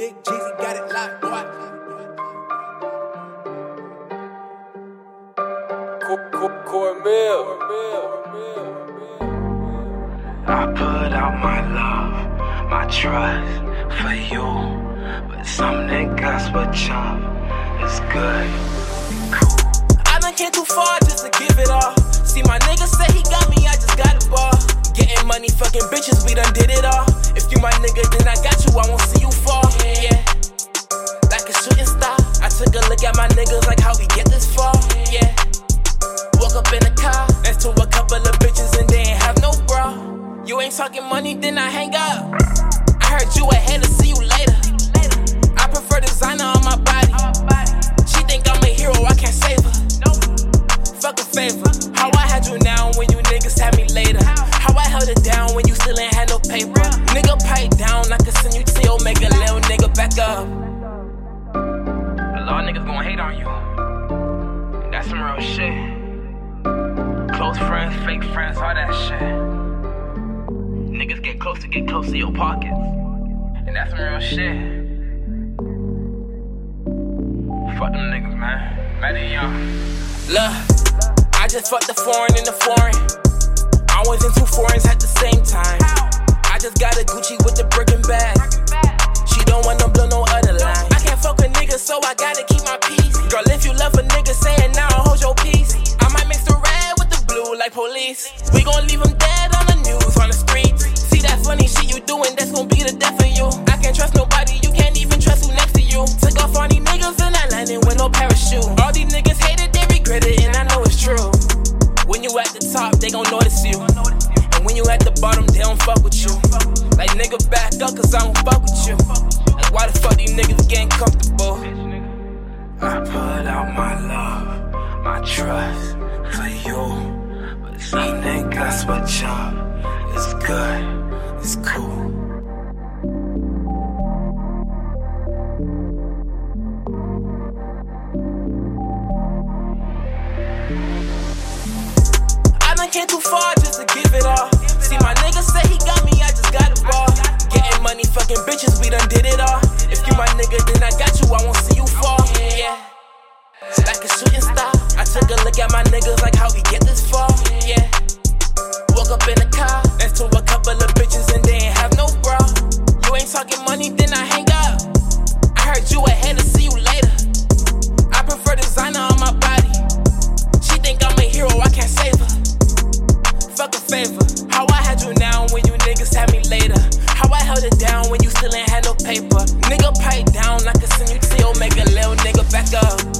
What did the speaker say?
Big Jeezy got it locked, boy. Cornmeal. I put out my love, my trust for you. But some niggas would chop. It's good. I done came too far just to give it all. See, my nigga say he got me, I just got a ball. Getting money, fucking bitches, we done did it all. If you my nigga, then I got you, I won't see you fall. Yeah. Like a shooting star, I took a look at my niggas like how we get this far. Yeah. Woke up in a car, next to a couple of bitches and they ain't have no bra. You ain't talking money, then I hang up. I heard you ahead to see you later. I prefer designer on my body. She think I'm a hero, I can't save her. Fuck a favor. How I had you now when you niggas had me later. How I held it down when you still ain't had no paper. Nigga pipe down, niggas gonna hate on you. And that's some real shit. Close friends, fake friends, all that shit. Niggas get close to get close to your pockets. And that's some real shit. Fuck them niggas, man. Mad at young. Look, I just fucked the foreign in the foreign. I was in two foreigns at the same time. I just got a Gucci with the Birkin bag. She don't want no blow, no other line. Like police. We gon' leave him dead on the news, on the streets. See that funny shit you doing, that's gon' be the death of you. I can't trust nobody, you can't even trust who next to you. Took off on these niggas and I landed with no parachute. All these niggas hate it, they regret it, and I know it's true. When you at the top, they gon' notice you. And when you at the bottom, they don't fuck with you. Like nigga back up, cause I don't fuck with you. Like why the fuck these niggas getting comfortable? I put out my love, my trust for you. But some niggas would chop. It's good, it's cool. I done came too far just to give it all. See, my nigga say he got me, I just got a ball. Getting money, fucking bitches, we done did it all. Niggas like how we get this far. Yeah. Woke up in a car, next to a couple of bitches and they ain't have no bra. You ain't talking money, then I hang up. I heard you ahead to see you later. I prefer designer on my body. She think I'm a hero, I can't save her. Fuck a favor. How I had you now when you niggas had me later. How I held it down when you still ain't had no paper. Nigga pipe down, I can send you to your make a little nigga back up.